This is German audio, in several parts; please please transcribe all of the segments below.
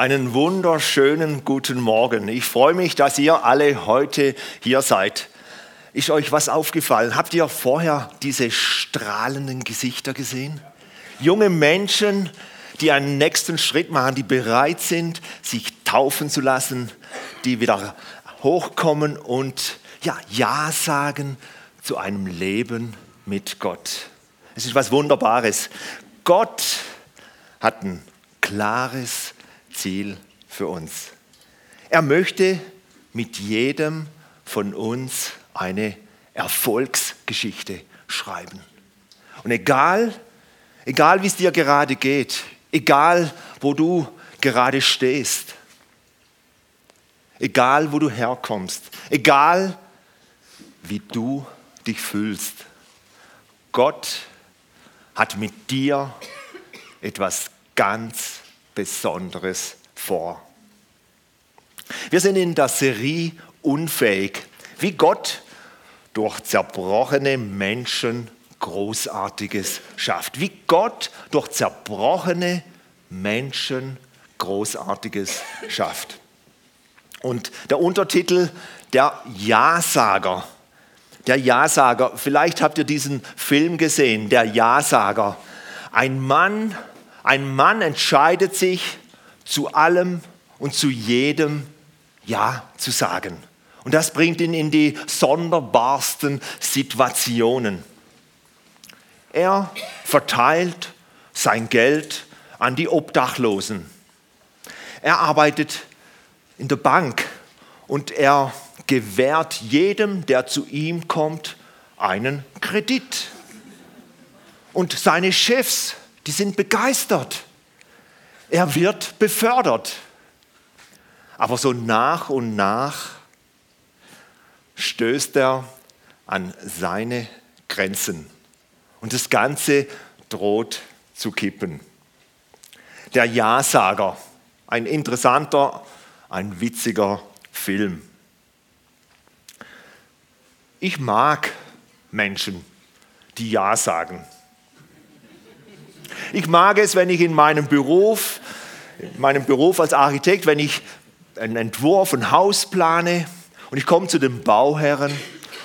Einen wunderschönen guten Morgen. Ich freue mich, dass ihr alle heute hier seid. Ist euch was aufgefallen? Habt ihr vorher diese strahlenden Gesichter gesehen? Junge Menschen, die einen nächsten Schritt machen, die bereit sind, sich taufen zu lassen, die wieder hochkommen und ja, Ja sagen zu einem Leben mit Gott. Es ist was Wunderbares. Gott hat ein klares Ziel für uns. Er möchte mit jedem von uns eine Erfolgsgeschichte schreiben. Und egal, egal wie es dir gerade geht, egal wo du gerade stehst, egal wo du herkommst, egal wie du dich fühlst, Gott hat mit dir etwas ganz Besonderes vor. Wir sind in der Serie Unfähig, wie Gott durch zerbrochene Menschen Großartiges schafft. Wie Gott durch zerbrochene Menschen Großartiges schafft. Und der Untertitel, der Ja-Sager. Der Ja-Sager, vielleicht habt ihr diesen Film gesehen, der Ja-Sager. Ein Mann, ein Mann entscheidet sich, zu allem und zu jedem Ja zu sagen. Und das bringt ihn in die sonderbarsten Situationen. Er verteilt sein Geld an die Obdachlosen. Er arbeitet in der Bank und er gewährt jedem, der zu ihm kommt, einen Kredit. Und seine Chefs die sind begeistert. Er wird befördert. Aber so nach und nach stößt er an seine Grenzen. Und das Ganze droht zu kippen. Der Ja-Sager, ein interessanter, ein witziger Film. Ich mag Menschen, die Ja sagen. Ich mag es, wenn ich in meinem Beruf, in meinem Beruf als Architekt, wenn ich einen Entwurf, ein Haus plane und ich komme zu den Bauherren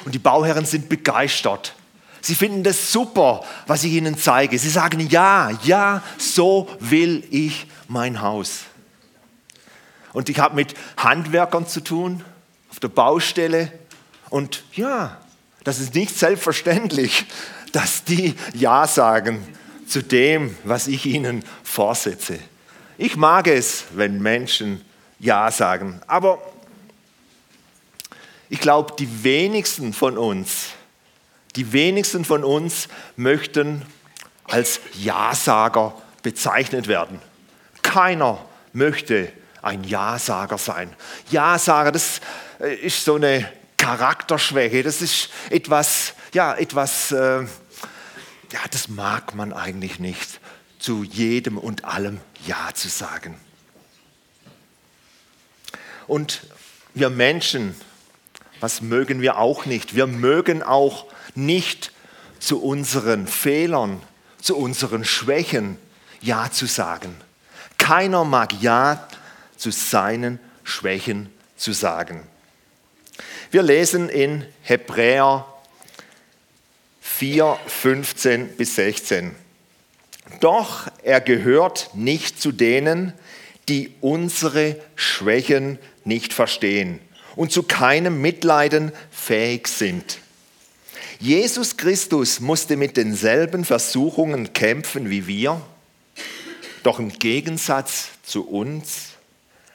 und die Bauherren sind begeistert. Sie finden das super, was ich ihnen zeige. Sie sagen, ja, ja, so will ich mein Haus. Und ich habe mit Handwerkern zu tun, auf der Baustelle. Und ja, das ist nicht selbstverständlich, dass die Ja sagen zu dem, was ich ihnen vorsetze. Ich mag es, wenn Menschen Ja sagen, aber ich glaube, die wenigsten von uns, die wenigsten von uns möchten als Ja-Sager bezeichnet werden. Keiner möchte ein Ja-Sager sein. Ja-Sager, das äh, ist so eine Charakterschwäche, das ist etwas, ja, etwas, äh, ja, das mag man eigentlich nicht, zu jedem und allem Ja zu sagen. Und wir Menschen, was mögen wir auch nicht? Wir mögen auch nicht zu unseren Fehlern, zu unseren Schwächen Ja zu sagen. Keiner mag Ja zu seinen Schwächen zu sagen. Wir lesen in Hebräer 4, 15 bis 16. Doch er gehört nicht zu denen, die unsere Schwächen nicht verstehen und zu keinem Mitleiden fähig sind. Jesus Christus musste mit denselben Versuchungen kämpfen wie wir, doch im Gegensatz zu uns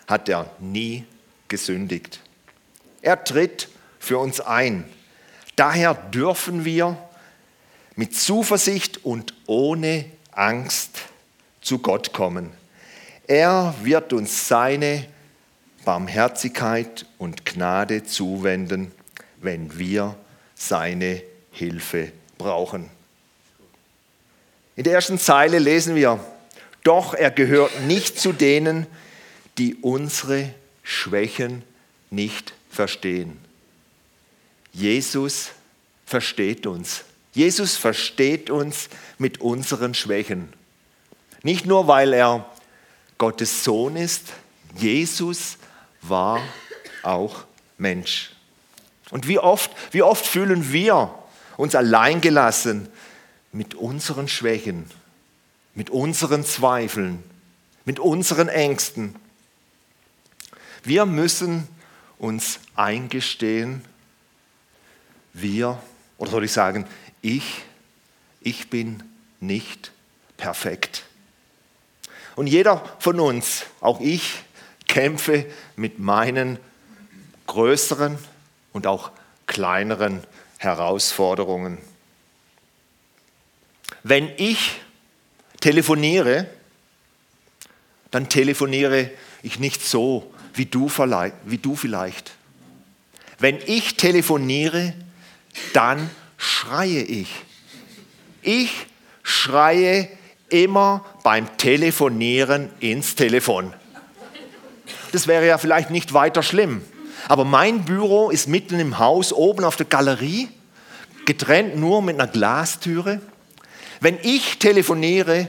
hat er nie gesündigt. Er tritt für uns ein. Daher dürfen wir mit Zuversicht und ohne Angst zu Gott kommen. Er wird uns seine Barmherzigkeit und Gnade zuwenden, wenn wir seine Hilfe brauchen. In der ersten Zeile lesen wir, doch er gehört nicht zu denen, die unsere Schwächen nicht verstehen. Jesus versteht uns. Jesus versteht uns mit unseren Schwächen. Nicht nur, weil er Gottes Sohn ist, Jesus war auch Mensch. Und wie oft, wie oft fühlen wir uns alleingelassen mit unseren Schwächen, mit unseren Zweifeln, mit unseren Ängsten. Wir müssen uns eingestehen, wir, oder soll ich sagen, ich, ich bin nicht perfekt. Und jeder von uns, auch ich, kämpfe mit meinen größeren und auch kleineren Herausforderungen. Wenn ich telefoniere, dann telefoniere ich nicht so, wie du, wie du vielleicht. Wenn ich telefoniere, dann schreie ich. Ich schreie immer beim Telefonieren ins Telefon. Das wäre ja vielleicht nicht weiter schlimm. Aber mein Büro ist mitten im Haus, oben auf der Galerie, getrennt nur mit einer Glastüre. Wenn ich telefoniere,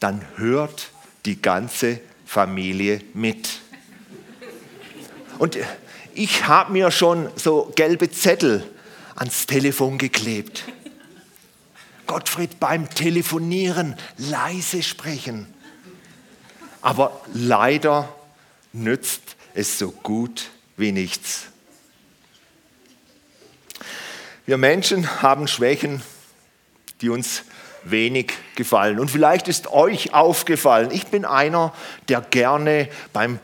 dann hört die ganze Familie mit. Und ich habe mir schon so gelbe Zettel ans Telefon geklebt. Gottfried beim Telefonieren leise sprechen. Aber leider nützt es so gut wie nichts. Wir Menschen haben Schwächen, die uns wenig gefallen. Und vielleicht ist euch aufgefallen, ich bin einer, der gerne beim,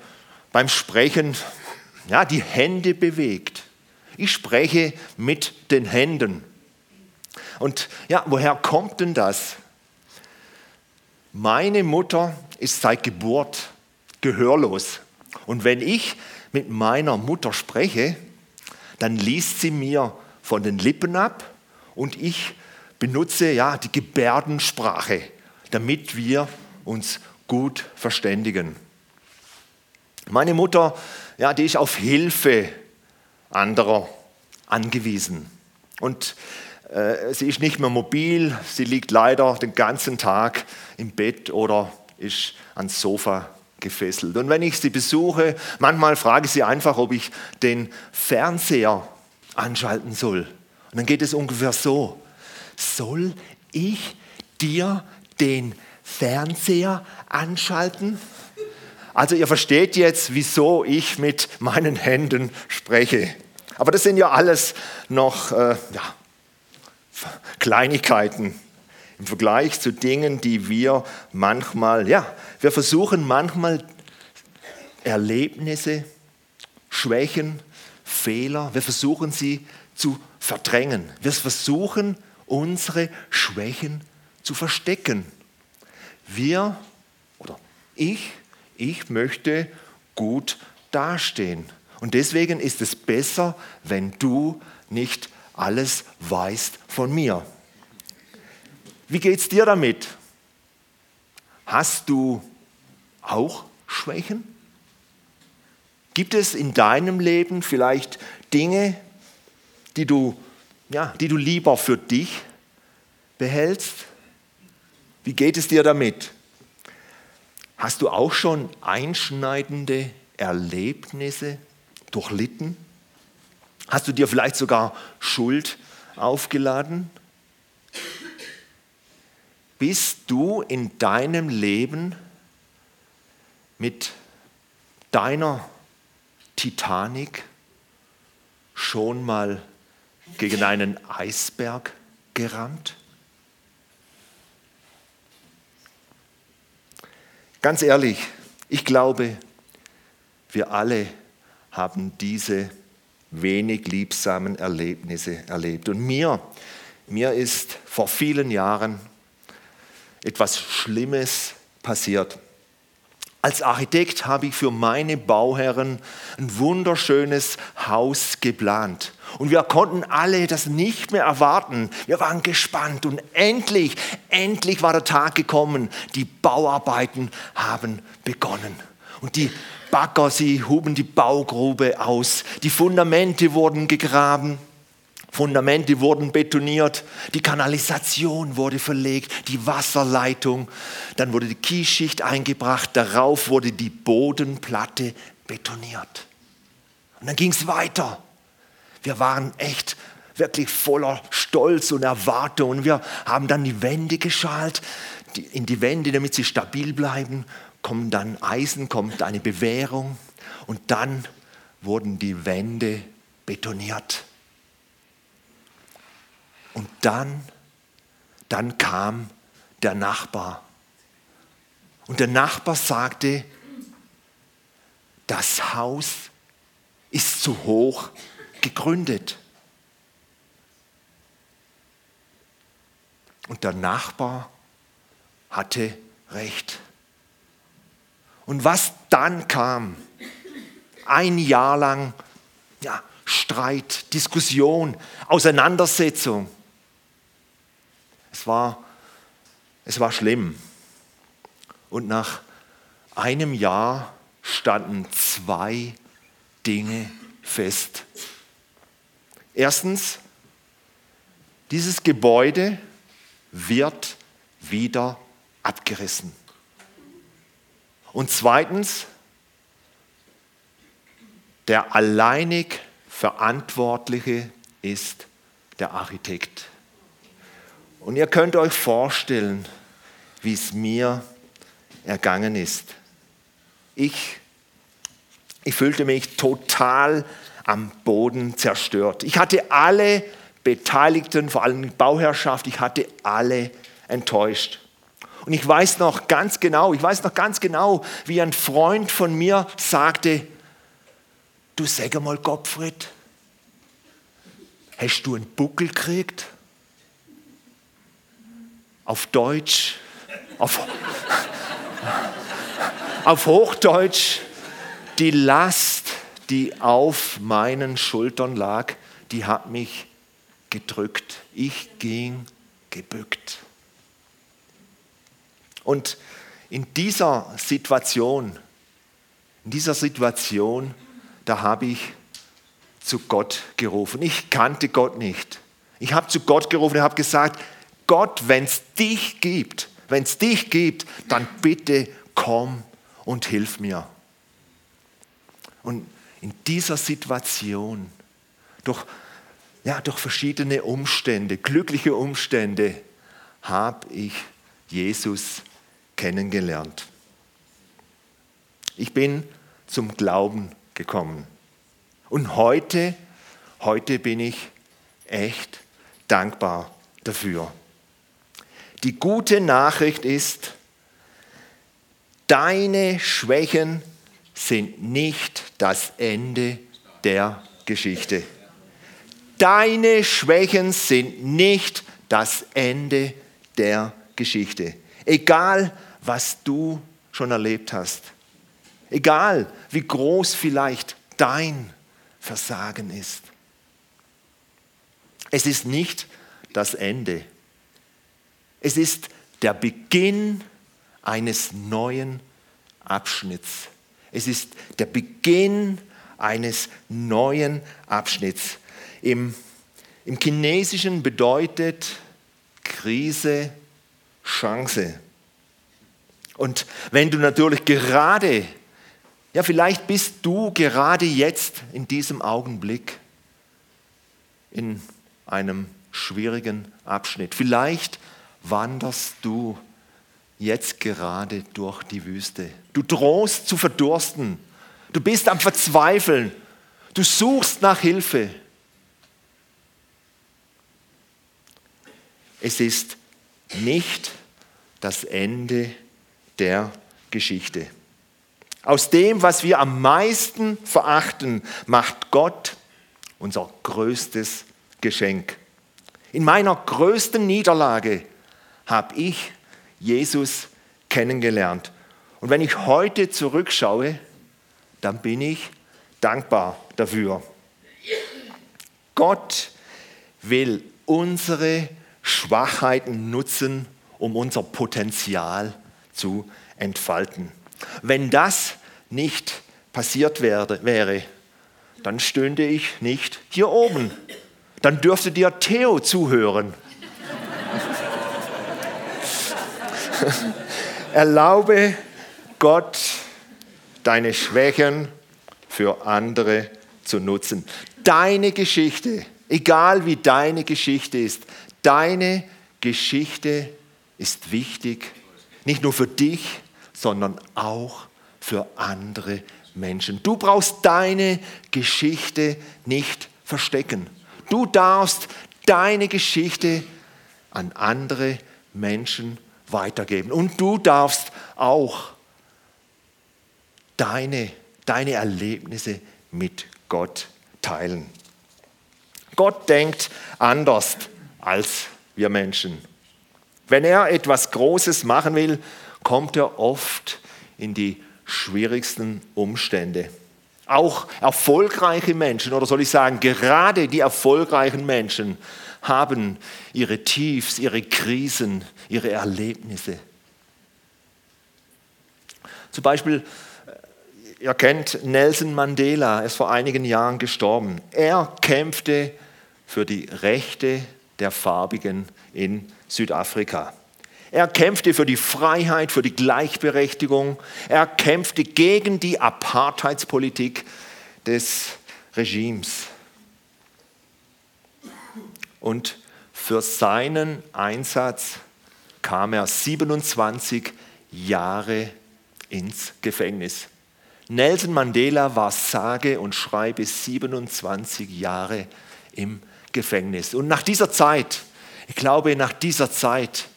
beim Sprechen ja, die Hände bewegt. Ich spreche mit den Händen. Und ja, woher kommt denn das? Meine Mutter ist seit Geburt gehörlos. Und wenn ich mit meiner Mutter spreche, dann liest sie mir von den Lippen ab und ich benutze ja die Gebärdensprache, damit wir uns gut verständigen. Meine Mutter, ja, die ist auf Hilfe anderer angewiesen. Und äh, sie ist nicht mehr mobil, sie liegt leider den ganzen Tag im Bett oder ist ans Sofa gefesselt. Und wenn ich sie besuche, manchmal frage ich sie einfach, ob ich den Fernseher anschalten soll. Und dann geht es ungefähr so. Soll ich dir den Fernseher anschalten? Also ihr versteht jetzt, wieso ich mit meinen Händen spreche. Aber das sind ja alles noch äh, ja, Kleinigkeiten im Vergleich zu Dingen, die wir manchmal, ja, wir versuchen manchmal Erlebnisse, Schwächen, Fehler, wir versuchen sie zu verdrängen. Wir versuchen unsere Schwächen zu verstecken. Wir oder ich, ich möchte gut dastehen. Und deswegen ist es besser, wenn du nicht alles weißt von mir. Wie geht es dir damit? Hast du auch Schwächen? Gibt es in deinem Leben vielleicht Dinge, die du, ja, die du lieber für dich behältst? Wie geht es dir damit? Hast du auch schon einschneidende Erlebnisse durchlitten? Hast du dir vielleicht sogar Schuld aufgeladen? bist du in deinem Leben mit deiner Titanic schon mal gegen einen Eisberg gerannt? Ganz ehrlich, ich glaube, wir alle haben diese wenig liebsamen Erlebnisse erlebt. Und mir, mir ist vor vielen Jahren etwas Schlimmes passiert. Als Architekt habe ich für meine Bauherren ein wunderschönes Haus geplant. Und wir konnten alle das nicht mehr erwarten. Wir waren gespannt und endlich, endlich war der Tag gekommen. Die Bauarbeiten haben begonnen. Und die Bagger, sie huben die Baugrube aus. Die Fundamente wurden gegraben. Fundamente wurden betoniert, die Kanalisation wurde verlegt, die Wasserleitung, dann wurde die Kiesschicht eingebracht, darauf wurde die Bodenplatte betoniert. Und dann ging es weiter. Wir waren echt wirklich voller Stolz und Erwartung. Und wir haben dann die Wände geschalt, in die Wände, damit sie stabil bleiben, kommt dann Eisen, kommt eine Bewährung und dann wurden die Wände betoniert. Und dann, dann kam der Nachbar. Und der Nachbar sagte, das Haus ist zu hoch gegründet. Und der Nachbar hatte recht. Und was dann kam, ein Jahr lang ja, Streit, Diskussion, Auseinandersetzung. Es war, es war schlimm. Und nach einem Jahr standen zwei Dinge fest. Erstens, dieses Gebäude wird wieder abgerissen. Und zweitens, der alleinig Verantwortliche ist der Architekt. Und ihr könnt euch vorstellen, wie es mir ergangen ist. Ich, ich fühlte mich total am Boden zerstört. Ich hatte alle Beteiligten, vor allem die Bauherrschaft, ich hatte alle enttäuscht. Und ich weiß noch ganz genau, ich weiß noch ganz genau, wie ein Freund von mir sagte, du sag mal Gottfried, hast du einen Buckel gekriegt? Auf Deutsch, auf, auf Hochdeutsch, die Last, die auf meinen Schultern lag, die hat mich gedrückt. Ich ging gebückt. Und in dieser Situation, in dieser Situation, da habe ich zu Gott gerufen. Ich kannte Gott nicht. Ich habe zu Gott gerufen und habe gesagt, Gott, wenn es dich gibt, wenn es dich gibt, dann bitte komm und hilf mir. Und in dieser Situation, durch, ja, durch verschiedene Umstände, glückliche Umstände, habe ich Jesus kennengelernt. Ich bin zum Glauben gekommen. Und heute, heute bin ich echt dankbar dafür. Die gute Nachricht ist, deine Schwächen sind nicht das Ende der Geschichte. Deine Schwächen sind nicht das Ende der Geschichte. Egal, was du schon erlebt hast. Egal, wie groß vielleicht dein Versagen ist. Es ist nicht das Ende. Es ist der Beginn eines neuen Abschnitts. Es ist der Beginn eines neuen Abschnitts. Im, im Chinesischen bedeutet Krise Chance. Und wenn du natürlich gerade, ja vielleicht bist du gerade jetzt in diesem Augenblick in einem schwierigen Abschnitt. Vielleicht wanderst du jetzt gerade durch die Wüste. Du drohst zu verdursten. Du bist am Verzweifeln. Du suchst nach Hilfe. Es ist nicht das Ende der Geschichte. Aus dem, was wir am meisten verachten, macht Gott unser größtes Geschenk. In meiner größten Niederlage habe ich Jesus kennengelernt. Und wenn ich heute zurückschaue, dann bin ich dankbar dafür. Gott will unsere Schwachheiten nutzen, um unser Potenzial zu entfalten. Wenn das nicht passiert werde, wäre, dann stünde ich nicht hier oben. dann dürfte dir Theo zuhören. Erlaube Gott, deine Schwächen für andere zu nutzen. Deine Geschichte, egal wie deine Geschichte ist, deine Geschichte ist wichtig, nicht nur für dich, sondern auch für andere Menschen. Du brauchst deine Geschichte nicht verstecken. Du darfst deine Geschichte an andere Menschen weitergeben. Und du darfst auch deine, deine Erlebnisse mit Gott teilen. Gott denkt anders als wir Menschen. Wenn er etwas Großes machen will, kommt er oft in die schwierigsten Umstände. Auch erfolgreiche Menschen, oder soll ich sagen, gerade die erfolgreichen Menschen haben ihre Tiefs, ihre Krisen, ihre Erlebnisse. Zum Beispiel, äh, ihr kennt Nelson Mandela, er ist vor einigen Jahren gestorben. Er kämpfte für die Rechte der Farbigen in Südafrika. Er kämpfte für die Freiheit, für die Gleichberechtigung. Er kämpfte gegen die Apartheidspolitik des Regimes. Und für seinen Einsatz kam er 27 Jahre ins Gefängnis. Nelson Mandela war sage und schreibe 27 Jahre im Gefängnis. Und nach dieser Zeit, ich glaube, nach dieser Zeit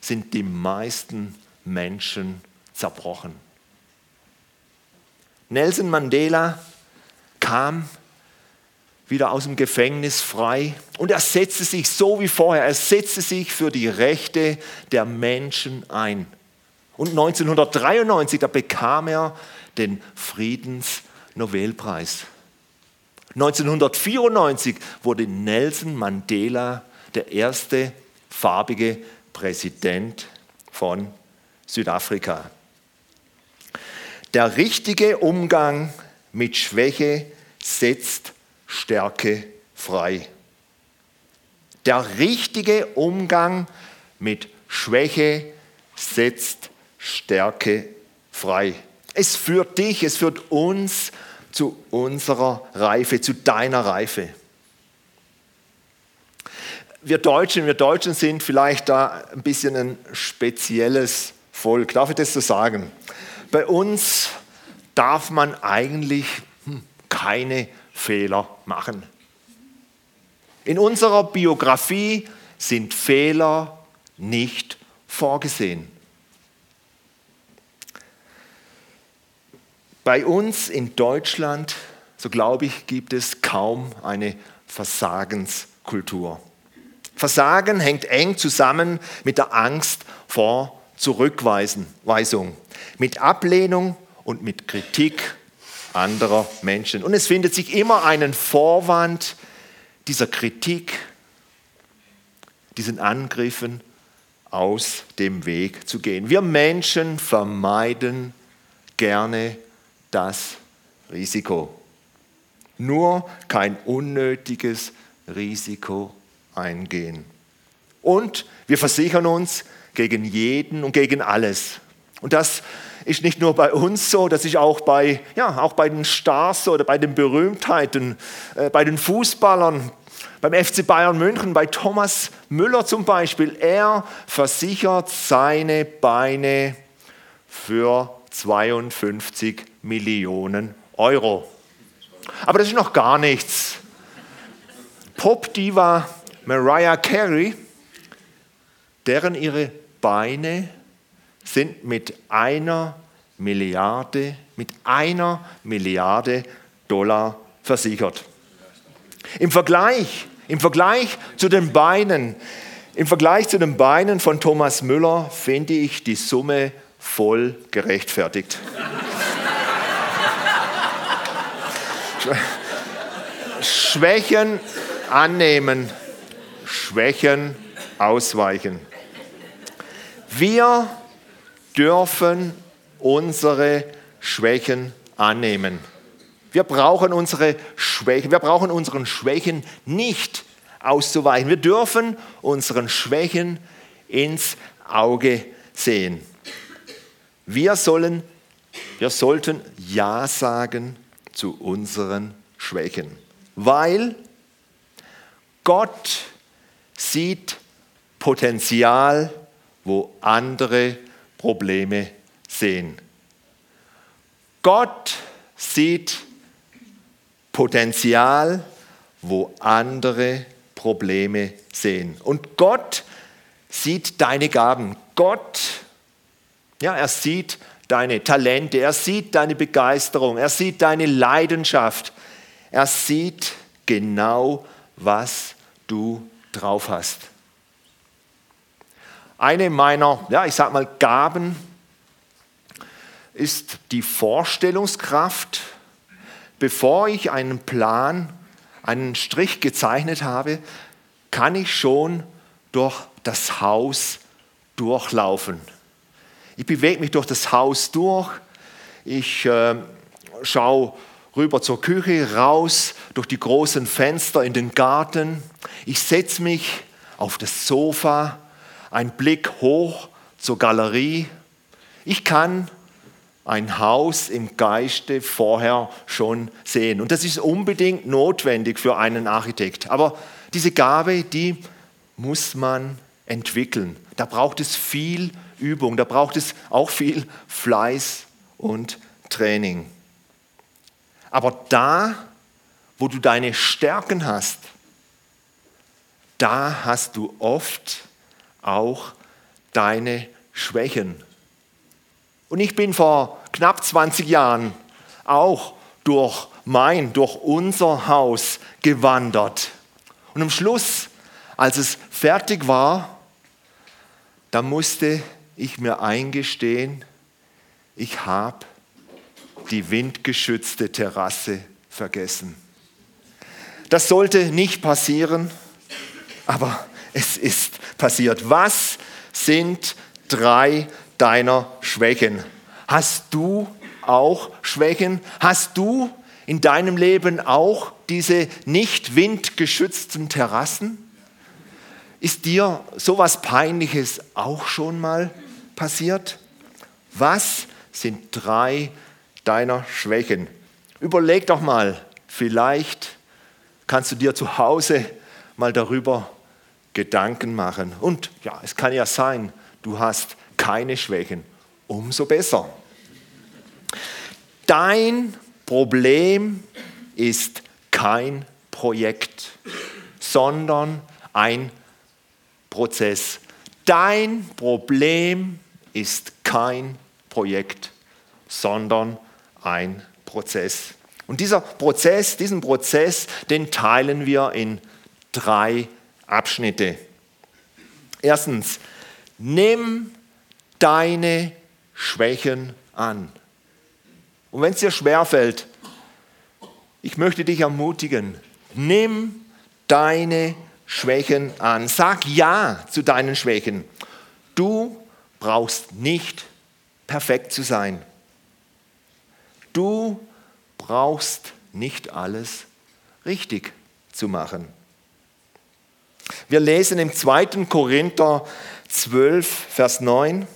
sind die meisten Menschen zerbrochen. Nelson Mandela kam wieder aus dem Gefängnis frei und er setzte sich so wie vorher, er setzte sich für die Rechte der Menschen ein. Und 1993, da bekam er den Friedensnobelpreis. 1994 wurde Nelson Mandela der erste farbige Präsident von Südafrika. Der richtige Umgang mit Schwäche setzt Stärke frei. Der richtige Umgang mit Schwäche setzt Stärke frei. Es führt dich, es führt uns zu unserer Reife, zu deiner Reife wir Deutschen, wir Deutschen sind vielleicht da ein bisschen ein spezielles Volk. Darf ich das so sagen? Bei uns darf man eigentlich hm, keine Fehler machen. In unserer Biografie sind Fehler nicht vorgesehen. Bei uns in Deutschland, so glaube ich, gibt es kaum eine Versagenskultur. Versagen hängt eng zusammen mit der Angst vor Zurückweisung, mit Ablehnung und mit Kritik anderer Menschen. Und es findet sich immer einen Vorwand dieser Kritik, diesen Angriffen aus dem Weg zu gehen. Wir Menschen vermeiden gerne das Risiko. Nur kein unnötiges Risiko eingehen. Und wir versichern uns gegen jeden und gegen alles. Und das ist nicht nur bei uns so, das ist auch bei, ja, auch bei den Stars oder bei den Berühmtheiten, äh, bei den Fußballern, beim FC Bayern München, bei Thomas Müller zum Beispiel. Er versichert seine Beine für 52 Millionen Euro. Aber das ist noch gar nichts. Pop-Diva Mariah Carey, deren ihre Beine sind mit einer Milliarde, mit einer Milliarde Dollar versichert. Im Vergleich, im Vergleich zu den Beinen, im Vergleich zu den Beinen von Thomas Müller finde ich die Summe voll gerechtfertigt. Schwächen annehmen Schwächen ausweichen. Wir dürfen unsere Schwächen annehmen. Wir brauchen unsere Schwächen, wir brauchen unseren Schwächen nicht auszuweichen. Wir dürfen unseren Schwächen ins Auge sehen. Wir sollen, wir sollten Ja sagen zu unseren Schwächen, weil Gott sieht Potenzial, wo andere Probleme sehen. Gott sieht Potenzial, wo andere Probleme sehen. Und Gott sieht deine Gaben. Gott, ja, er sieht deine Talente, er sieht deine Begeisterung, er sieht deine Leidenschaft. Er sieht genau, was du drauf hast. Eine meiner, ja, ich sag mal, Gaben ist die Vorstellungskraft. Bevor ich einen Plan, einen Strich gezeichnet habe, kann ich schon durch das Haus durchlaufen. Ich bewege mich durch das Haus durch. Ich äh, schaue rüber zur Küche, raus durch die großen Fenster in den Garten. Ich setze mich auf das Sofa, ein Blick hoch zur Galerie. Ich kann ein Haus im Geiste vorher schon sehen. Und das ist unbedingt notwendig für einen Architekt. Aber diese Gabe, die muss man entwickeln. Da braucht es viel Übung, da braucht es auch viel Fleiß und Training. Aber da, wo du deine Stärken hast, da hast du oft auch deine Schwächen. Und ich bin vor knapp 20 Jahren auch durch mein, durch unser Haus gewandert. Und am Schluss, als es fertig war, da musste ich mir eingestehen, ich habe die windgeschützte Terrasse vergessen. Das sollte nicht passieren, aber es ist passiert. Was sind drei deiner Schwächen? Hast du auch Schwächen? Hast du in deinem Leben auch diese nicht windgeschützten Terrassen? Ist dir sowas Peinliches auch schon mal passiert? Was sind drei deiner Schwächen? Überleg doch mal, vielleicht kannst du dir zu Hause mal darüber Gedanken machen. Und ja, es kann ja sein, du hast keine Schwächen. Umso besser. Dein Problem ist kein Projekt, sondern ein Prozess. Dein Problem ist kein Projekt, sondern ein Prozess. Und dieser Prozess, diesen Prozess, den teilen wir in drei Abschnitte. Erstens, nimm deine Schwächen an. Und wenn es dir schwerfällt, ich möchte dich ermutigen, nimm deine Schwächen an. Sag Ja zu deinen Schwächen. Du brauchst nicht perfekt zu sein. Du brauchst nicht alles richtig zu machen. Wir lesen im 2. Korinther 12, Vers 9.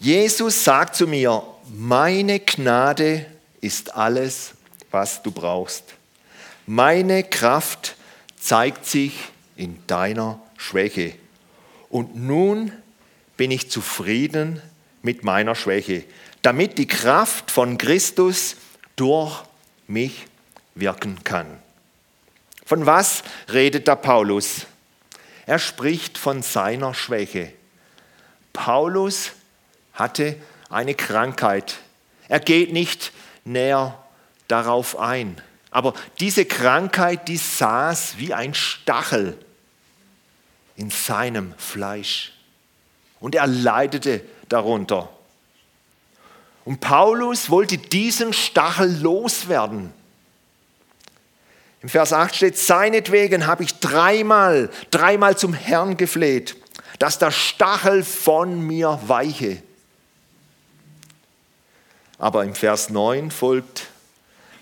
Jesus sagt zu mir, meine Gnade ist alles, was du brauchst. Meine Kraft zeigt sich in deiner Schwäche. Und nun bin ich zufrieden mit meiner Schwäche, damit die Kraft von Christus durch mich wirken kann. Von was redet da Paulus? Er spricht von seiner Schwäche. Paulus hatte eine Krankheit. Er geht nicht näher darauf ein. Aber diese Krankheit, die saß wie ein Stachel in seinem Fleisch. Und er leidete darunter. Und Paulus wollte diesen Stachel loswerden. Im Vers 8 steht, seinetwegen habe ich dreimal, dreimal zum Herrn gefleht, dass der Stachel von mir weiche. Aber im Vers 9 folgt,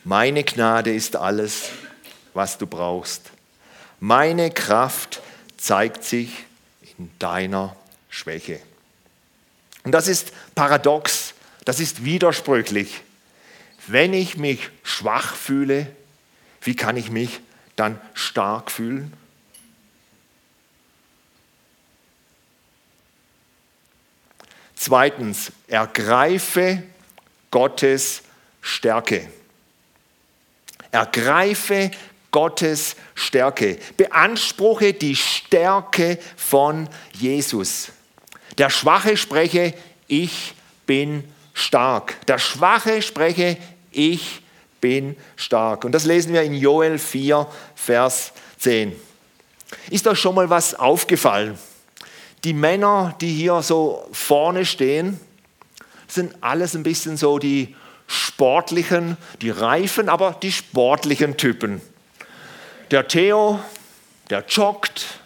meine Gnade ist alles, was du brauchst. Meine Kraft zeigt sich in deiner Schwäche. Und das ist paradox, das ist widersprüchlich. Wenn ich mich schwach fühle, wie kann ich mich dann stark fühlen? Zweitens, ergreife Gottes Stärke. Ergreife Gottes Stärke. Beanspruche die Stärke von Jesus. Der Schwache spreche, ich bin stark. Der Schwache spreche, ich bin stark. Und das lesen wir in Joel 4, Vers 10. Ist euch schon mal was aufgefallen? Die Männer, die hier so vorne stehen, sind alles ein bisschen so die sportlichen, die reifen, aber die sportlichen Typen. Der Theo, der joggt,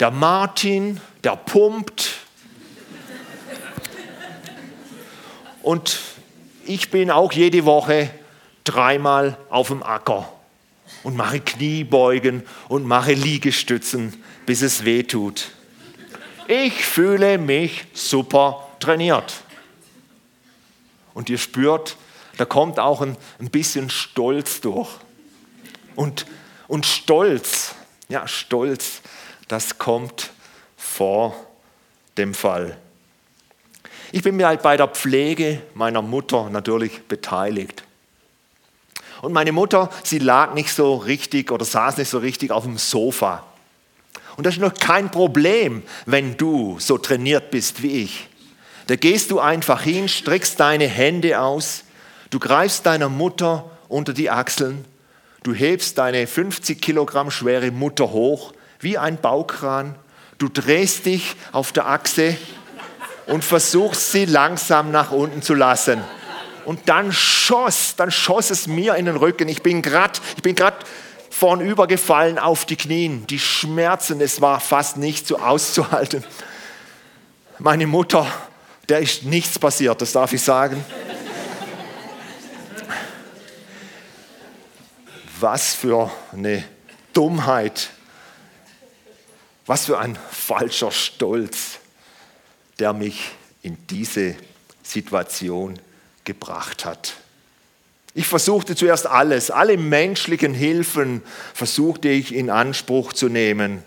der Martin, der pumpt. Und ich bin auch jede Woche dreimal auf dem Acker und mache Kniebeugen und mache Liegestützen, bis es weh tut. Ich fühle mich super trainiert. Und ihr spürt, da kommt auch ein, ein bisschen Stolz durch. Und, und Stolz, ja, Stolz, das kommt vor dem Fall. Ich bin mir halt bei der Pflege meiner Mutter natürlich beteiligt. Und meine Mutter, sie lag nicht so richtig oder saß nicht so richtig auf dem Sofa. Und das ist noch kein Problem, wenn du so trainiert bist wie ich. Da gehst du einfach hin, streckst deine Hände aus, du greifst deiner Mutter unter die Achseln, du hebst deine 50 Kilogramm schwere Mutter hoch wie ein Baukran, du drehst dich auf der Achse und versuchst sie langsam nach unten zu lassen. Und dann schoss, dann schoss es mir in den Rücken. Ich bin gerade, ich bin gerade vornüber gefallen auf die Knien. Die Schmerzen, es war fast nicht so auszuhalten. Meine Mutter der ist nichts passiert, das darf ich sagen. Was für eine Dummheit, was für ein falscher Stolz, der mich in diese Situation gebracht hat. Ich versuchte zuerst alles, alle menschlichen Hilfen versuchte ich in Anspruch zu nehmen.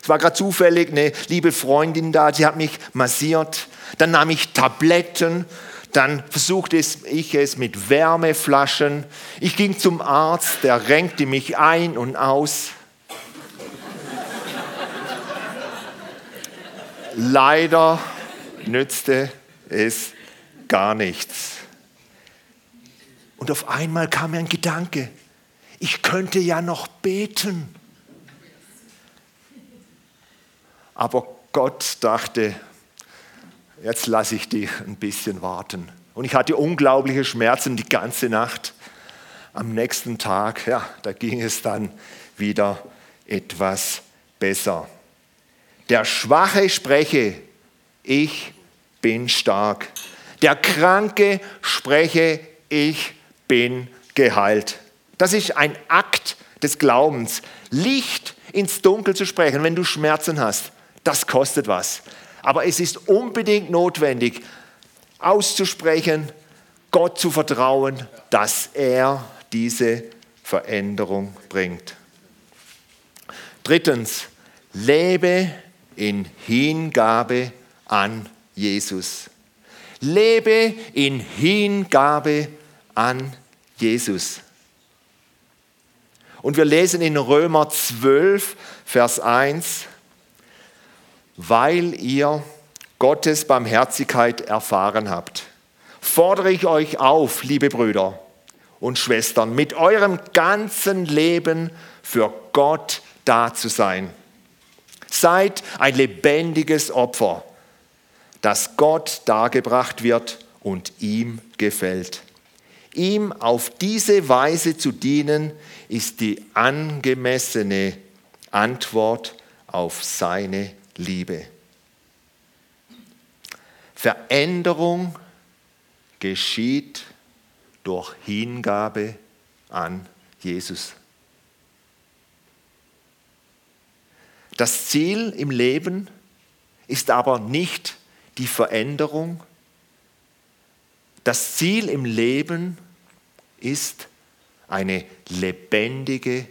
Es war gerade zufällig eine liebe Freundin da, sie hat mich massiert, dann nahm ich Tabletten, dann versuchte ich es mit Wärmeflaschen. Ich ging zum Arzt, der renkte mich ein und aus. Leider nützte es gar nichts. Und auf einmal kam mir ein Gedanke, ich könnte ja noch beten. Aber Gott dachte, jetzt lasse ich dich ein bisschen warten. Und ich hatte unglaubliche Schmerzen die ganze Nacht. Am nächsten Tag, ja, da ging es dann wieder etwas besser. Der Schwache spreche, ich bin stark. Der Kranke spreche, ich bin geheilt. Das ist ein Akt des Glaubens. Licht ins Dunkel zu sprechen, wenn du Schmerzen hast, das kostet was. Aber es ist unbedingt notwendig, auszusprechen, Gott zu vertrauen, dass er diese Veränderung bringt. Drittens, lebe in Hingabe an Jesus. Lebe in Hingabe an Jesus. Und wir lesen in Römer 12, Vers 1, weil ihr Gottes Barmherzigkeit erfahren habt, fordere ich euch auf, liebe Brüder und Schwestern, mit eurem ganzen Leben für Gott da zu sein. Seid ein lebendiges Opfer, das Gott dargebracht wird und ihm gefällt. Ihm auf diese Weise zu dienen, ist die angemessene Antwort auf seine Liebe. Veränderung geschieht durch Hingabe an Jesus. Das Ziel im Leben ist aber nicht die Veränderung. Das Ziel im Leben ist eine lebendige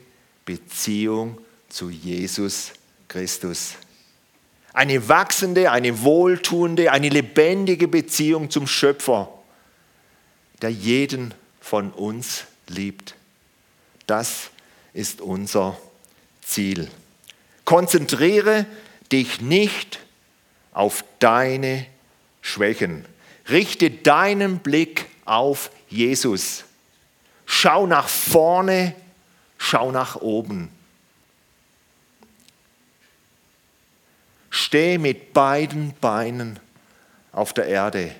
Beziehung zu Jesus Christus. Eine wachsende, eine wohltuende, eine lebendige Beziehung zum Schöpfer, der jeden von uns liebt. Das ist unser Ziel. Konzentriere dich nicht auf deine Schwächen. Richte deinen Blick auf Jesus. Schau nach vorne, schau nach oben. Steh mit beiden Beinen auf der Erde,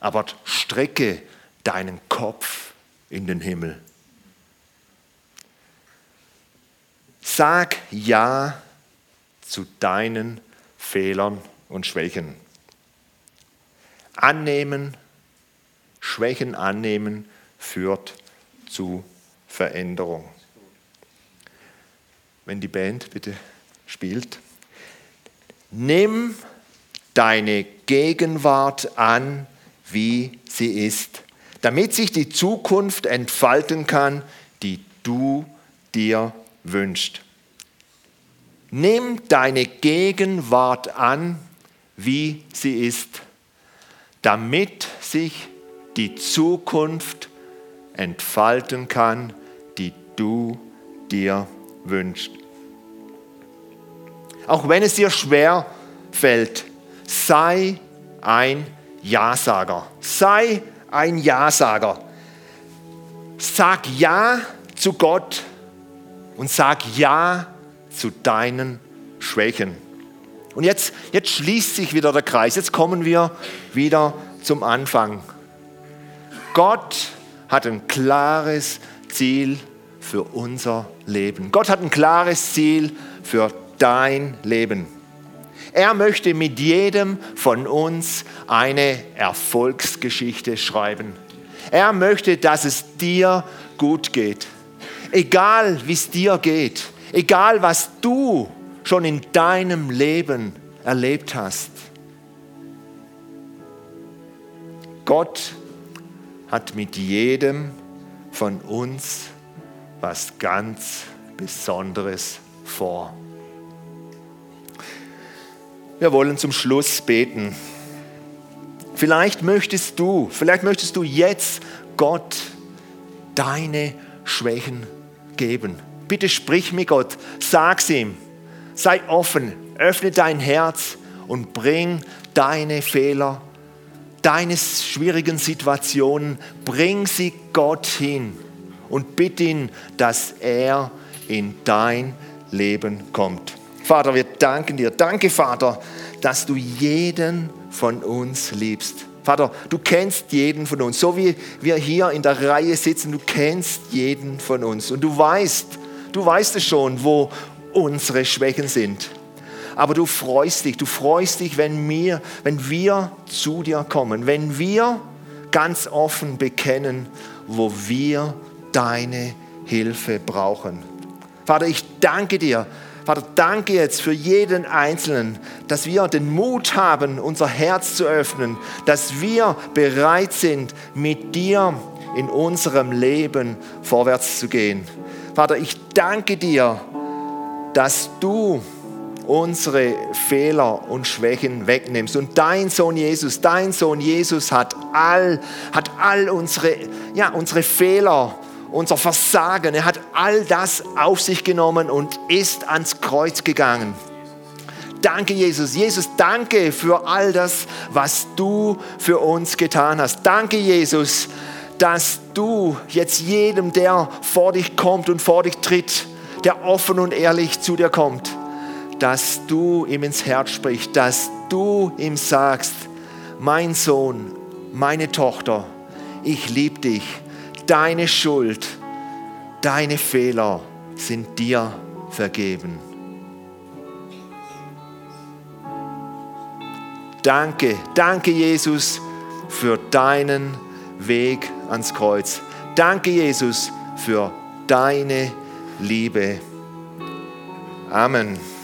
aber strecke deinen Kopf in den Himmel. Sag Ja zu deinen Fehlern und Schwächen. Annehmen, Schwächen annehmen führt zu Veränderung. Wenn die Band bitte spielt. Nimm deine Gegenwart an, wie sie ist, damit sich die Zukunft entfalten kann, die du dir wünschst. Nimm deine Gegenwart an, wie sie ist, damit sich die Zukunft entfalten kann, die du dir wünschst. Auch wenn es dir schwer fällt, sei ein Ja-Sager. Sei ein Ja-Sager. Sag Ja zu Gott und sag Ja zu deinen Schwächen. Und jetzt, jetzt schließt sich wieder der Kreis. Jetzt kommen wir wieder zum Anfang. Gott hat ein klares Ziel für unser Leben. Gott hat ein klares Ziel für dein Leben. Er möchte mit jedem von uns eine Erfolgsgeschichte schreiben. Er möchte, dass es dir gut geht. Egal wie es dir geht, egal was du schon in deinem Leben erlebt hast. Gott hat mit jedem von uns was ganz Besonderes vor. Wir wollen zum Schluss beten. Vielleicht möchtest du, vielleicht möchtest du jetzt Gott deine Schwächen geben. Bitte sprich mit Gott, sag's ihm. Sei offen, öffne dein Herz und bring deine Fehler, deine schwierigen Situationen, bring sie Gott hin und bitte ihn, dass er in dein Leben kommt. Vater, wir danken dir. Danke, Vater, dass du jeden von uns liebst. Vater, du kennst jeden von uns. So wie wir hier in der Reihe sitzen, du kennst jeden von uns. Und du weißt, du weißt es schon, wo unsere Schwächen sind. Aber du freust dich, du freust dich, wenn wir, wenn wir zu dir kommen, wenn wir ganz offen bekennen, wo wir deine Hilfe brauchen. Vater, ich danke dir, Vater, danke jetzt für jeden Einzelnen, dass wir den Mut haben, unser Herz zu öffnen, dass wir bereit sind, mit dir in unserem Leben vorwärts zu gehen. Vater, ich danke dir, dass du unsere Fehler und Schwächen wegnimmst. Und dein Sohn Jesus, dein Sohn Jesus hat all, hat all unsere, ja, unsere Fehler unser Versagen. Er hat all das auf sich genommen und ist ans Kreuz gegangen. Danke, Jesus. Jesus, danke für all das, was du für uns getan hast. Danke, Jesus, dass du jetzt jedem, der vor dich kommt und vor dich tritt, der offen und ehrlich zu dir kommt, dass du ihm ins Herz sprichst, dass du ihm sagst, mein Sohn, meine Tochter, ich liebe dich deine Schuld, deine Fehler sind dir vergeben. Danke, danke Jesus für deinen Weg ans Kreuz. Danke Jesus für deine Liebe. Amen.